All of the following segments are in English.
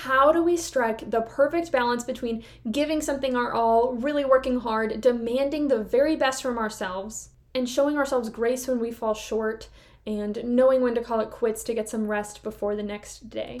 How do we strike the perfect balance between giving something our all, really working hard, demanding the very best from ourselves, and showing ourselves grace when we fall short, and knowing when to call it quits to get some rest before the next day?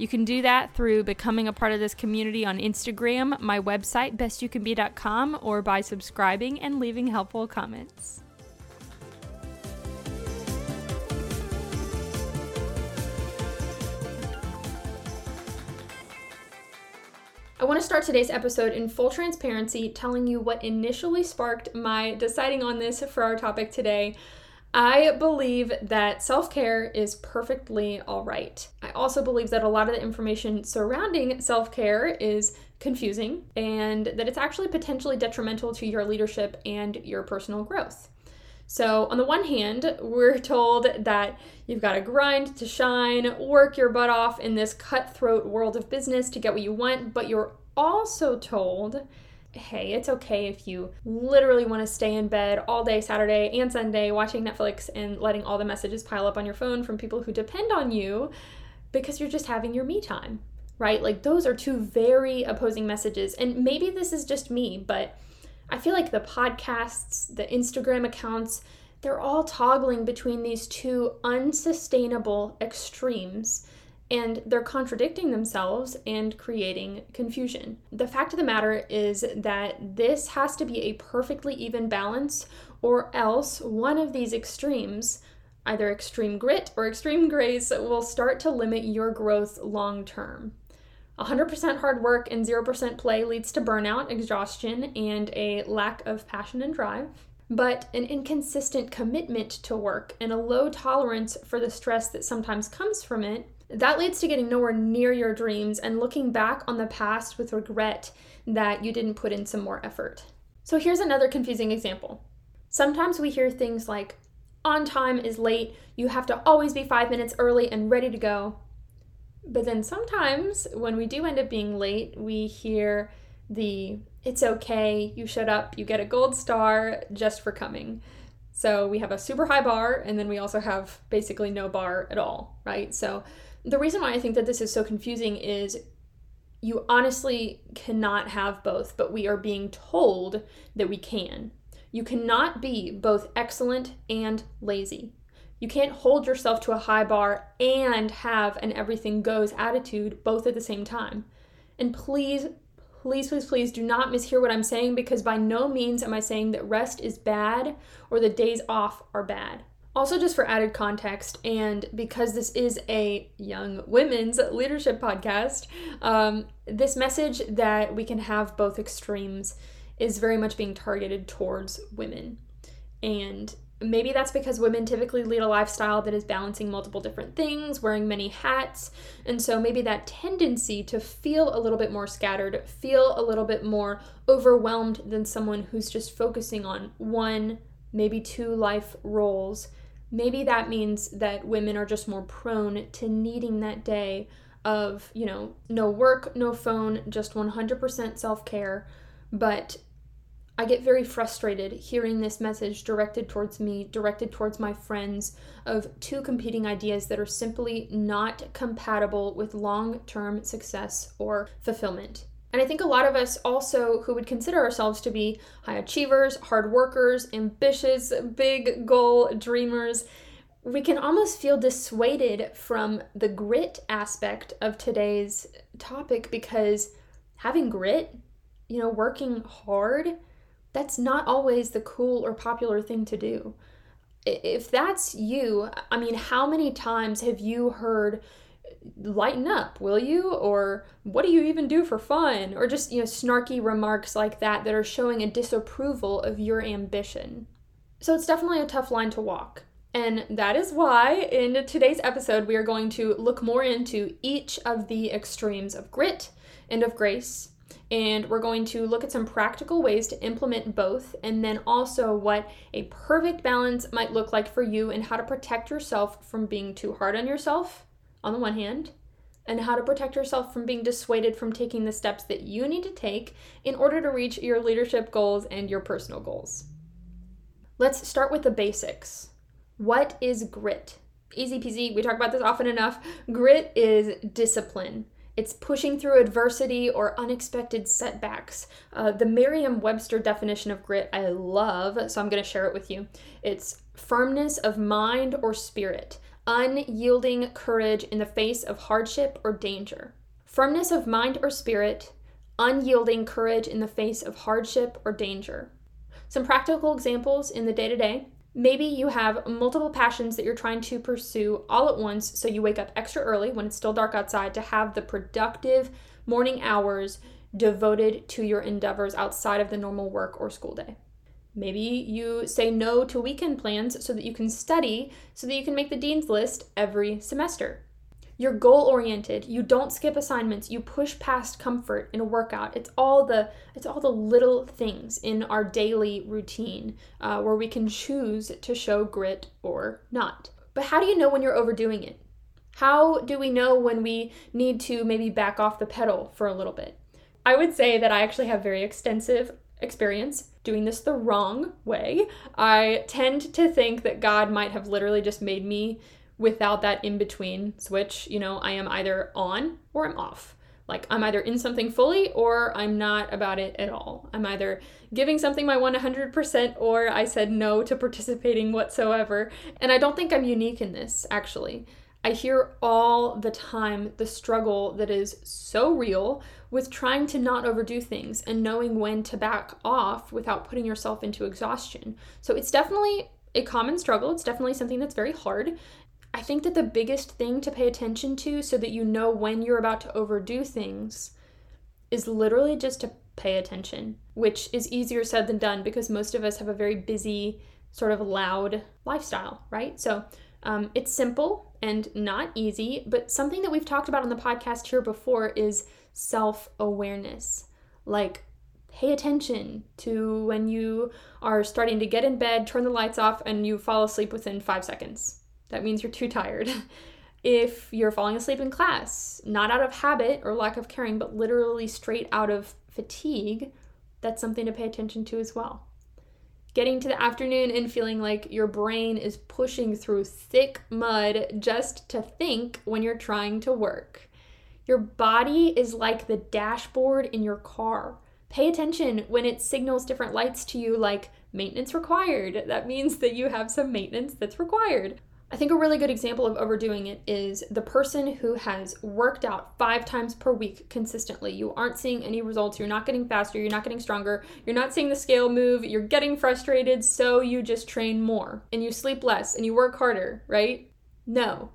You can do that through becoming a part of this community on Instagram, my website, bestyoucanbe.com, or by subscribing and leaving helpful comments. I want to start today's episode in full transparency, telling you what initially sparked my deciding on this for our topic today. I believe that self care is perfectly all right. I also believe that a lot of the information surrounding self care is confusing and that it's actually potentially detrimental to your leadership and your personal growth. So, on the one hand, we're told that you've got to grind to shine, work your butt off in this cutthroat world of business to get what you want, but you're also told hey, it's okay if you literally want to stay in bed all day Saturday and Sunday watching Netflix and letting all the messages pile up on your phone from people who depend on you because you're just having your me time, right? Like those are two very opposing messages. And maybe this is just me, but I feel like the podcasts, the Instagram accounts, they're all toggling between these two unsustainable extremes and they're contradicting themselves and creating confusion. The fact of the matter is that this has to be a perfectly even balance, or else one of these extremes, either extreme grit or extreme grace, will start to limit your growth long term. 100% hard work and 0% play leads to burnout, exhaustion, and a lack of passion and drive. But an inconsistent commitment to work and a low tolerance for the stress that sometimes comes from it that leads to getting nowhere near your dreams and looking back on the past with regret that you didn't put in some more effort. So here's another confusing example. Sometimes we hear things like, on time is late, you have to always be five minutes early and ready to go. But then sometimes when we do end up being late, we hear the, it's okay, you shut up, you get a gold star just for coming. So we have a super high bar, and then we also have basically no bar at all, right? So the reason why I think that this is so confusing is you honestly cannot have both, but we are being told that we can. You cannot be both excellent and lazy. You can't hold yourself to a high bar and have an everything goes attitude both at the same time. And please, please, please, please do not mishear what I'm saying because by no means am I saying that rest is bad or the days off are bad. Also, just for added context, and because this is a young women's leadership podcast, um, this message that we can have both extremes is very much being targeted towards women. And maybe that's because women typically lead a lifestyle that is balancing multiple different things, wearing many hats. And so maybe that tendency to feel a little bit more scattered, feel a little bit more overwhelmed than someone who's just focusing on one, maybe two life roles maybe that means that women are just more prone to needing that day of, you know, no work, no phone, just 100% self care. But I get very frustrated hearing this message directed towards me, directed towards my friends, of two competing ideas that are simply not compatible with long term success or fulfillment. And I think a lot of us also who would consider ourselves to be high achievers, hard workers, ambitious, big goal dreamers, we can almost feel dissuaded from the grit aspect of today's topic because having grit, you know, working hard, that's not always the cool or popular thing to do. If that's you, I mean, how many times have you heard lighten up, will you? Or what do you even do for fun? Or just, you know, snarky remarks like that that are showing a disapproval of your ambition. So it's definitely a tough line to walk. And that is why in today's episode, we are going to look more into each of the extremes of grit and of grace. And we're going to look at some practical ways to implement both, and then also what a perfect balance might look like for you and how to protect yourself from being too hard on yourself, on the one hand, and how to protect yourself from being dissuaded from taking the steps that you need to take in order to reach your leadership goals and your personal goals. Let's start with the basics. What is grit? Easy peasy, we talk about this often enough. Grit is discipline. It's pushing through adversity or unexpected setbacks. Uh, the Merriam Webster definition of grit I love, so I'm going to share it with you. It's firmness of mind or spirit, unyielding courage in the face of hardship or danger. Firmness of mind or spirit, unyielding courage in the face of hardship or danger. Some practical examples in the day to day. Maybe you have multiple passions that you're trying to pursue all at once, so you wake up extra early when it's still dark outside to have the productive morning hours devoted to your endeavors outside of the normal work or school day. Maybe you say no to weekend plans so that you can study so that you can make the dean's list every semester. You're goal oriented. You don't skip assignments. You push past comfort in a workout. It's all the it's all the little things in our daily routine uh, where we can choose to show grit or not. But how do you know when you're overdoing it? How do we know when we need to maybe back off the pedal for a little bit? I would say that I actually have very extensive experience doing this the wrong way. I tend to think that God might have literally just made me without that in between switch. You know, I am either on or I'm off. Like I'm either in something fully or I'm not about it at all. I'm either giving something my 100% or I said no to participating whatsoever. And I don't think I'm unique in this, actually. I hear all the time the struggle that is so real with trying to not overdo things and knowing when to back off without putting yourself into exhaustion. So it's definitely a common struggle. It's definitely something that's very hard. I think that the biggest thing to pay attention to so that you know when you're about to overdo things is literally just to pay attention, which is easier said than done because most of us have a very busy, sort of loud lifestyle, right? So um, it's simple and not easy, but something that we've talked about on the podcast here before is self awareness. Like, pay attention to when you are starting to get in bed, turn the lights off, and you fall asleep within five seconds that means you're too tired. if you're falling asleep in class, not out of habit or lack of caring, but literally straight out of fatigue, that's something to pay attention to as well. Getting to the afternoon and feeling like your brain is pushing through thick mud just to think when you're trying to work. Your body is like the dashboard in your car. Pay attention when it signals different lights to you, like maintenance required. That means that you have some maintenance that's required. I think a really good example of overdoing it is the person who has worked out five times per week consistently. You aren't seeing any results. You're not getting faster. You're not getting stronger. You're not seeing the scale move. You're getting frustrated. So you just train more and you sleep less and you work harder, right? No.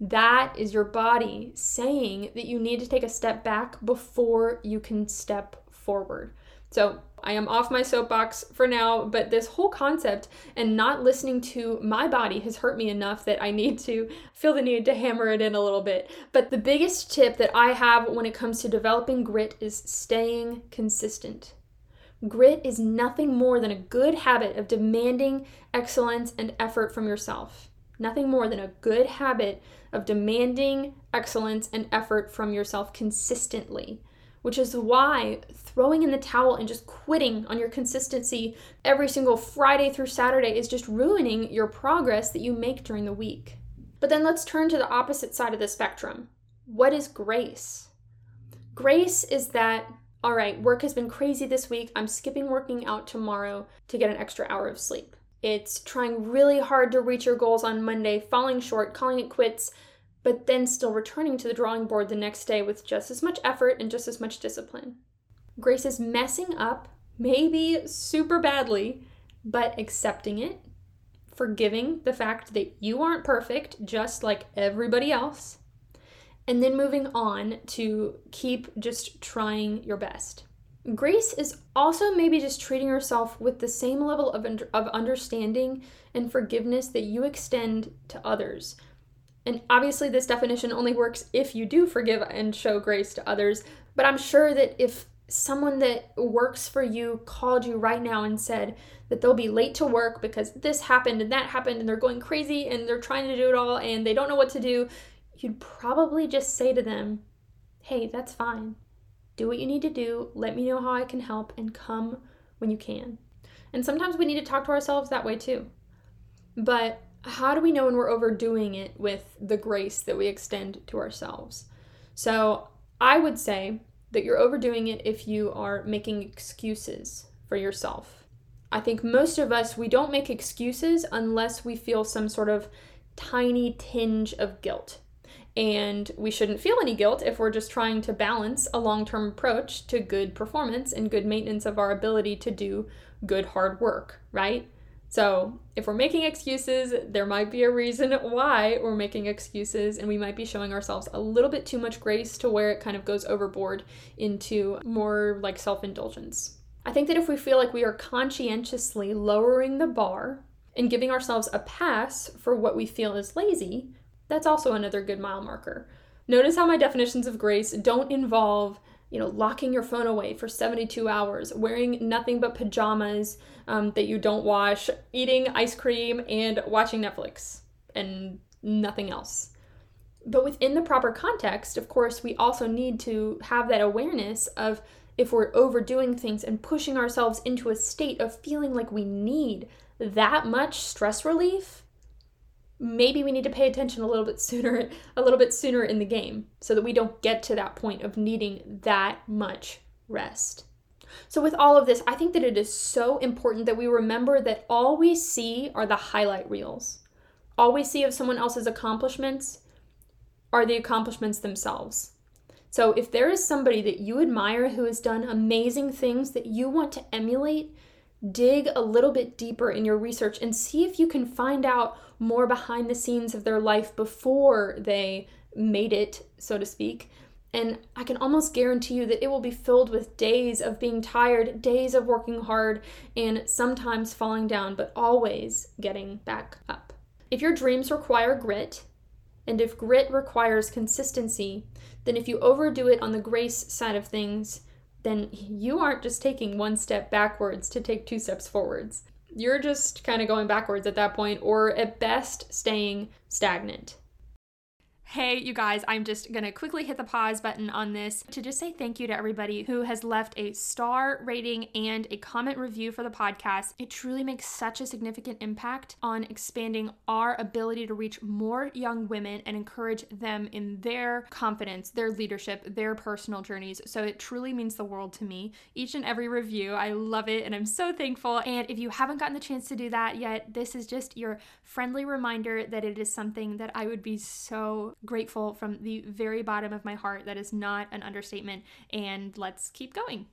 That is your body saying that you need to take a step back before you can step forward. So I am off my soapbox for now, but this whole concept and not listening to my body has hurt me enough that I need to feel the need to hammer it in a little bit. But the biggest tip that I have when it comes to developing grit is staying consistent. Grit is nothing more than a good habit of demanding excellence and effort from yourself. Nothing more than a good habit of demanding excellence and effort from yourself consistently which is why throwing in the towel and just quitting on your consistency every single Friday through Saturday is just ruining your progress that you make during the week. But then let's turn to the opposite side of the spectrum. What is grace? Grace is that, all right, work has been crazy this week. I'm skipping working out tomorrow to get an extra hour of sleep. It's trying really hard to reach your goals on Monday, falling short, calling it quits, but then still returning to the drawing board the next day with just as much effort and just as much discipline. Grace is messing up, maybe super badly, but accepting it, forgiving the fact that you aren't perfect, just like everybody else, and then moving on to keep just trying your best. Grace is also maybe just treating herself with the same level of, of understanding and forgiveness that you extend to others. And obviously, this definition only works if you do forgive and show grace to others. But I'm sure that if someone that works for you called you right now and said that they'll be late to work because this happened and that happened and they're going crazy and they're trying to do it all and they don't know what to do, you'd probably just say to them, Hey, that's fine. Do what you need to do. Let me know how I can help and come when you can. And sometimes we need to talk to ourselves that way too. But how do we know when we're overdoing it with the grace that we extend to ourselves? So I would say that you're overdoing it if you are making excuses for yourself. I think most of us, we don't make excuses unless we feel some sort of tiny tinge of guilt. And we shouldn't feel any guilt if we're just trying to balance a long term approach to good performance and good maintenance of our ability to do good hard work, right? So, if we're making excuses, there might be a reason why we're making excuses, and we might be showing ourselves a little bit too much grace to where it kind of goes overboard into more like self indulgence. I think that if we feel like we are conscientiously lowering the bar and giving ourselves a pass for what we feel is lazy, that's also another good mile marker. Notice how my definitions of grace don't involve you know, locking your phone away for 72 hours, wearing nothing but pajamas um, that you don't wash, eating ice cream, and watching Netflix and nothing else. But within the proper context, of course, we also need to have that awareness of if we're overdoing things and pushing ourselves into a state of feeling like we need that much stress relief maybe we need to pay attention a little bit sooner a little bit sooner in the game so that we don't get to that point of needing that much rest. So with all of this, I think that it is so important that we remember that all we see are the highlight reels. All we see of someone else's accomplishments are the accomplishments themselves. So if there is somebody that you admire who has done amazing things that you want to emulate, dig a little bit deeper in your research and see if you can find out more behind the scenes of their life before they made it, so to speak. And I can almost guarantee you that it will be filled with days of being tired, days of working hard, and sometimes falling down, but always getting back up. If your dreams require grit, and if grit requires consistency, then if you overdo it on the grace side of things, then you aren't just taking one step backwards to take two steps forwards. You're just kind of going backwards at that point, or at best, staying stagnant. Hey, you guys, I'm just to quickly hit the pause button on this to just say thank you to everybody who has left a star rating and a comment review for the podcast. It truly makes such a significant impact on expanding our ability to reach more young women and encourage them in their confidence, their leadership, their personal journeys. So it truly means the world to me. Each and every review, I love it and I'm so thankful. And if you haven't gotten the chance to do that yet, this is just your friendly reminder that it is something that I would be so grateful from the very bottom of my heart. That is not an understatement. And let's keep going.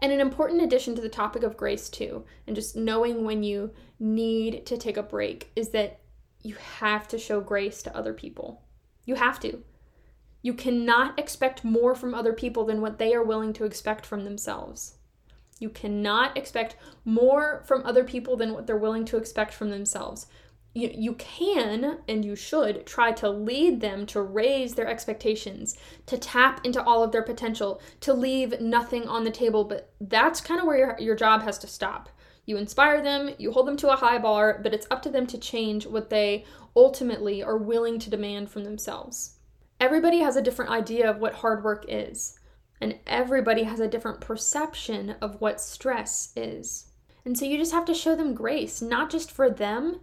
And an important addition to the topic of grace, too, and just knowing when you need to take a break, is that you have to show grace to other people. You have to. You cannot expect more from other people than what they are willing to expect from themselves. You cannot expect more from other people than what they're willing to expect from themselves you, you can and you should try to lead them to raise their expectations, to tap into all of their potential, to leave nothing on the table. But that's kind of where your, your job has to stop. You inspire them, you hold them to a high bar, but it's up to them to change what they ultimately are willing to demand from themselves. Everybody has a different idea of what hard work is, and everybody has a different perception of what stress is. And so you just have to show them grace, not just for them,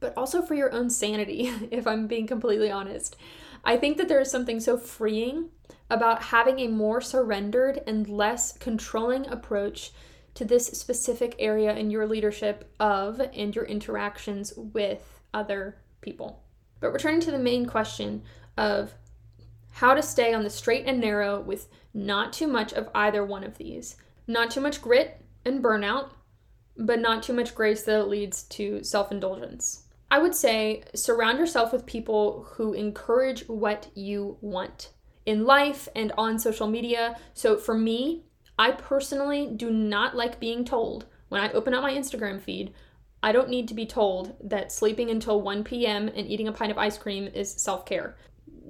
but also for your own sanity, if I'm being completely honest. I think that there is something so freeing about having a more surrendered and less controlling approach to this specific area in your leadership of and your interactions with other people. But returning to the main question of how to stay on the straight and narrow with not too much of either one of these. Not too much grit and burnout, but not too much grace that leads to self indulgence. I would say surround yourself with people who encourage what you want in life and on social media. So for me, I personally do not like being told when I open up my Instagram feed, I don't need to be told that sleeping until 1 p.m. and eating a pint of ice cream is self care.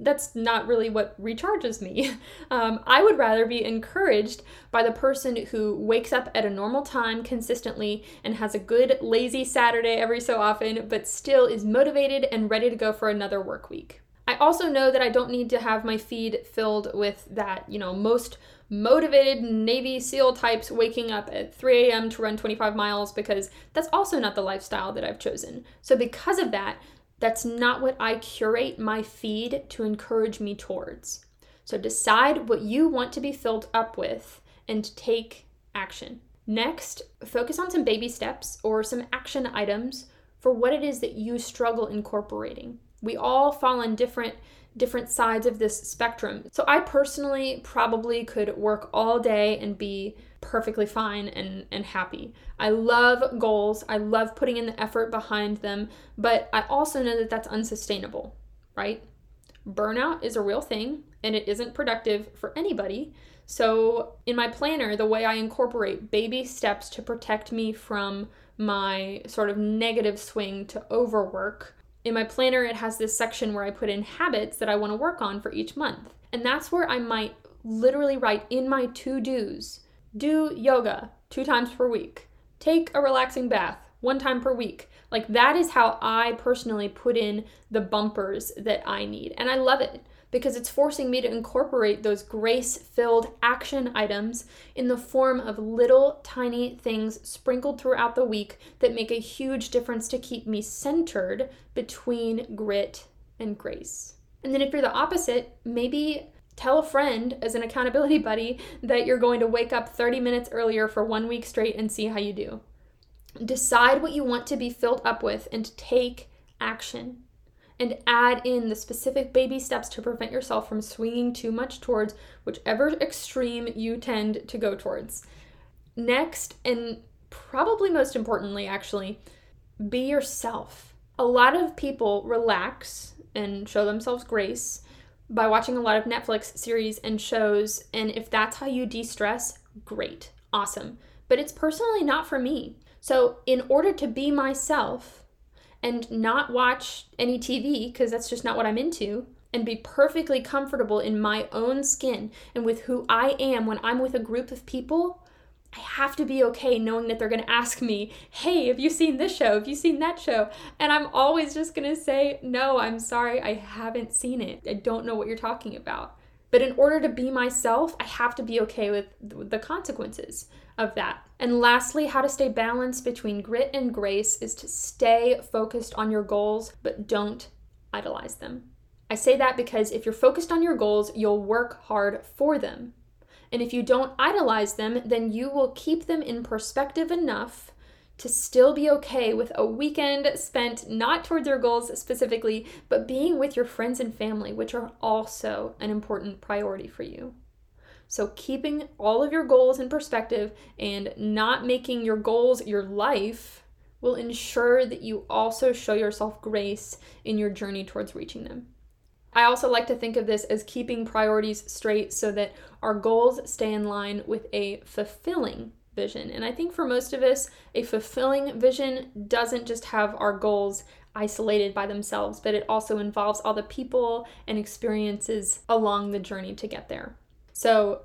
That's not really what recharges me. Um, I would rather be encouraged by the person who wakes up at a normal time consistently and has a good lazy Saturday every so often, but still is motivated and ready to go for another work week. I also know that I don't need to have my feed filled with that, you know, most motivated Navy SEAL types waking up at 3 a.m. to run 25 miles because that's also not the lifestyle that I've chosen. So, because of that, that's not what I curate my feed to encourage me towards. So, decide what you want to be filled up with and take action. Next, focus on some baby steps or some action items for what it is that you struggle incorporating. We all fall on different different sides of this spectrum. So I personally probably could work all day and be perfectly fine and, and happy. I love goals, I love putting in the effort behind them, but I also know that that's unsustainable, right? Burnout is a real thing and it isn't productive for anybody. So, in my planner, the way I incorporate baby steps to protect me from my sort of negative swing to overwork in my planner, it has this section where I put in habits that I want to work on for each month. And that's where I might literally write in my to dos do yoga two times per week, take a relaxing bath one time per week. Like that is how I personally put in the bumpers that I need. And I love it because it's forcing me to incorporate those grace filled action items in the form of little tiny things sprinkled throughout the week that make a huge difference to keep me centered between grit and grace. And then if you're the opposite, maybe tell a friend as an accountability buddy that you're going to wake up 30 minutes earlier for one week straight and see how you do. Decide what you want to be filled up with and take action and add in the specific baby steps to prevent yourself from swinging too much towards whichever extreme you tend to go towards. Next, and probably most importantly, actually, be yourself. A lot of people relax and show themselves grace by watching a lot of Netflix series and shows, and if that's how you de stress, great, awesome. But it's personally not for me. So, in order to be myself, and not watch any TV because that's just not what I'm into and be perfectly comfortable in my own skin and with who I am when I'm with a group of people, I have to be okay knowing that they're going to ask me, Hey, have you seen this show? Have you seen that show? And I'm always just going to say, No, I'm sorry, I haven't seen it. I don't know what you're talking about. But in order to be myself, I have to be okay with the consequences of that. And lastly, how to stay balanced between grit and grace is to stay focused on your goals, but don't idolize them. I say that because if you're focused on your goals, you'll work hard for them. And if you don't idolize them, then you will keep them in perspective enough to still be okay with a weekend spent not towards your goals specifically, but being with your friends and family, which are also an important priority for you. So, keeping all of your goals in perspective and not making your goals your life will ensure that you also show yourself grace in your journey towards reaching them. I also like to think of this as keeping priorities straight so that our goals stay in line with a fulfilling vision. And I think for most of us, a fulfilling vision doesn't just have our goals isolated by themselves, but it also involves all the people and experiences along the journey to get there. So,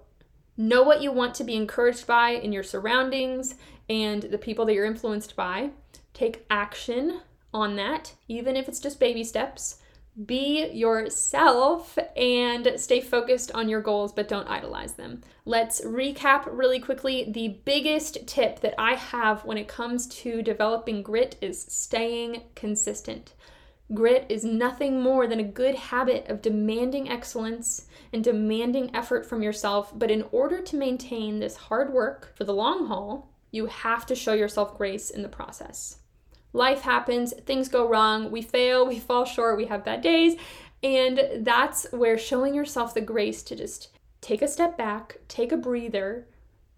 know what you want to be encouraged by in your surroundings and the people that you're influenced by. Take action on that, even if it's just baby steps. Be yourself and stay focused on your goals, but don't idolize them. Let's recap really quickly. The biggest tip that I have when it comes to developing grit is staying consistent. Grit is nothing more than a good habit of demanding excellence and demanding effort from yourself. But in order to maintain this hard work for the long haul, you have to show yourself grace in the process life happens, things go wrong, we fail, we fall short, we have bad days. And that's where showing yourself the grace to just take a step back, take a breather,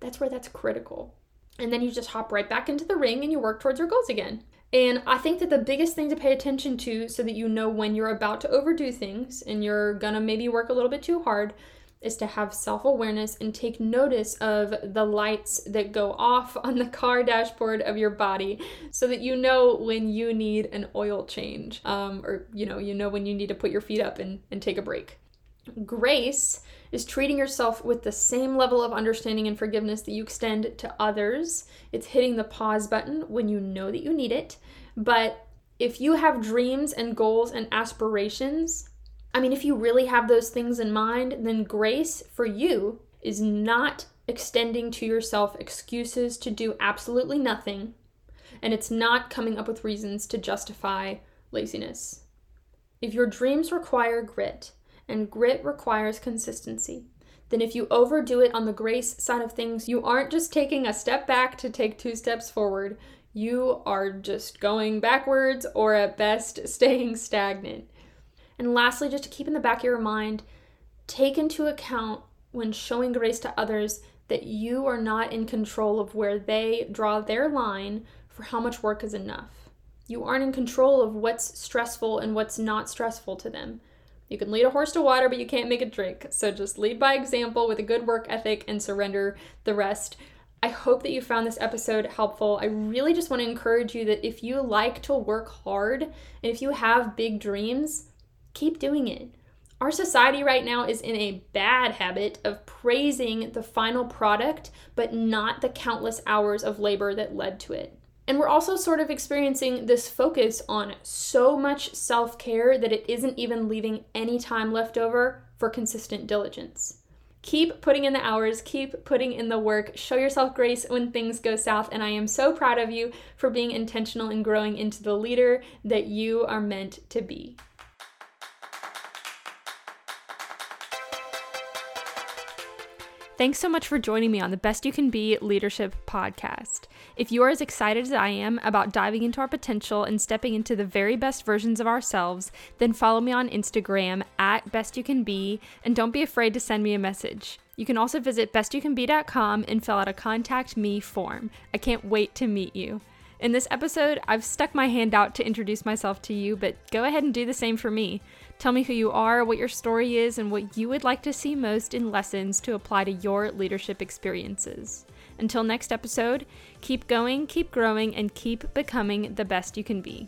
that's where that's critical. And then you just hop right back into the ring and you work towards your goals again. And I think that the biggest thing to pay attention to so that you know when you're about to overdo things and you're gonna maybe work a little bit too hard is to have self awareness and take notice of the lights that go off on the car dashboard of your body so that you know when you need an oil change um, or you know you know when you need to put your feet up and, and take a break. Grace is treating yourself with the same level of understanding and forgiveness that you extend to others. It's hitting the pause button when you know that you need it. But if you have dreams and goals and aspirations I mean, if you really have those things in mind, then grace for you is not extending to yourself excuses to do absolutely nothing, and it's not coming up with reasons to justify laziness. If your dreams require grit, and grit requires consistency, then if you overdo it on the grace side of things, you aren't just taking a step back to take two steps forward, you are just going backwards or at best staying stagnant. And lastly, just to keep in the back of your mind, take into account when showing grace to others that you are not in control of where they draw their line for how much work is enough. You aren't in control of what's stressful and what's not stressful to them. You can lead a horse to water, but you can't make it drink. So just lead by example with a good work ethic and surrender the rest. I hope that you found this episode helpful. I really just want to encourage you that if you like to work hard and if you have big dreams, keep doing it. Our society right now is in a bad habit of praising the final product, but not the countless hours of labor that led to it. And we're also sort of experiencing this focus on so much self care that it isn't even leaving any time left over for consistent diligence. Keep putting in the hours, keep putting in the work, show yourself grace when things go south, and I am so proud of you for being intentional and growing into the leader that you are meant to be. Thanks so much for joining me on the Best You Can Be Leadership Podcast. If you are as excited as I am about diving into our potential and stepping into the very best versions of ourselves, then follow me on Instagram at Best You Can Be and don't be afraid to send me a message. You can also visit bestyoucanbe.com and fill out a contact me form. I can't wait to meet you. In this episode, I've stuck my hand out to introduce myself to you, but go ahead and do the same for me. Tell me who you are, what your story is, and what you would like to see most in lessons to apply to your leadership experiences. Until next episode, keep going, keep growing, and keep becoming the best you can be.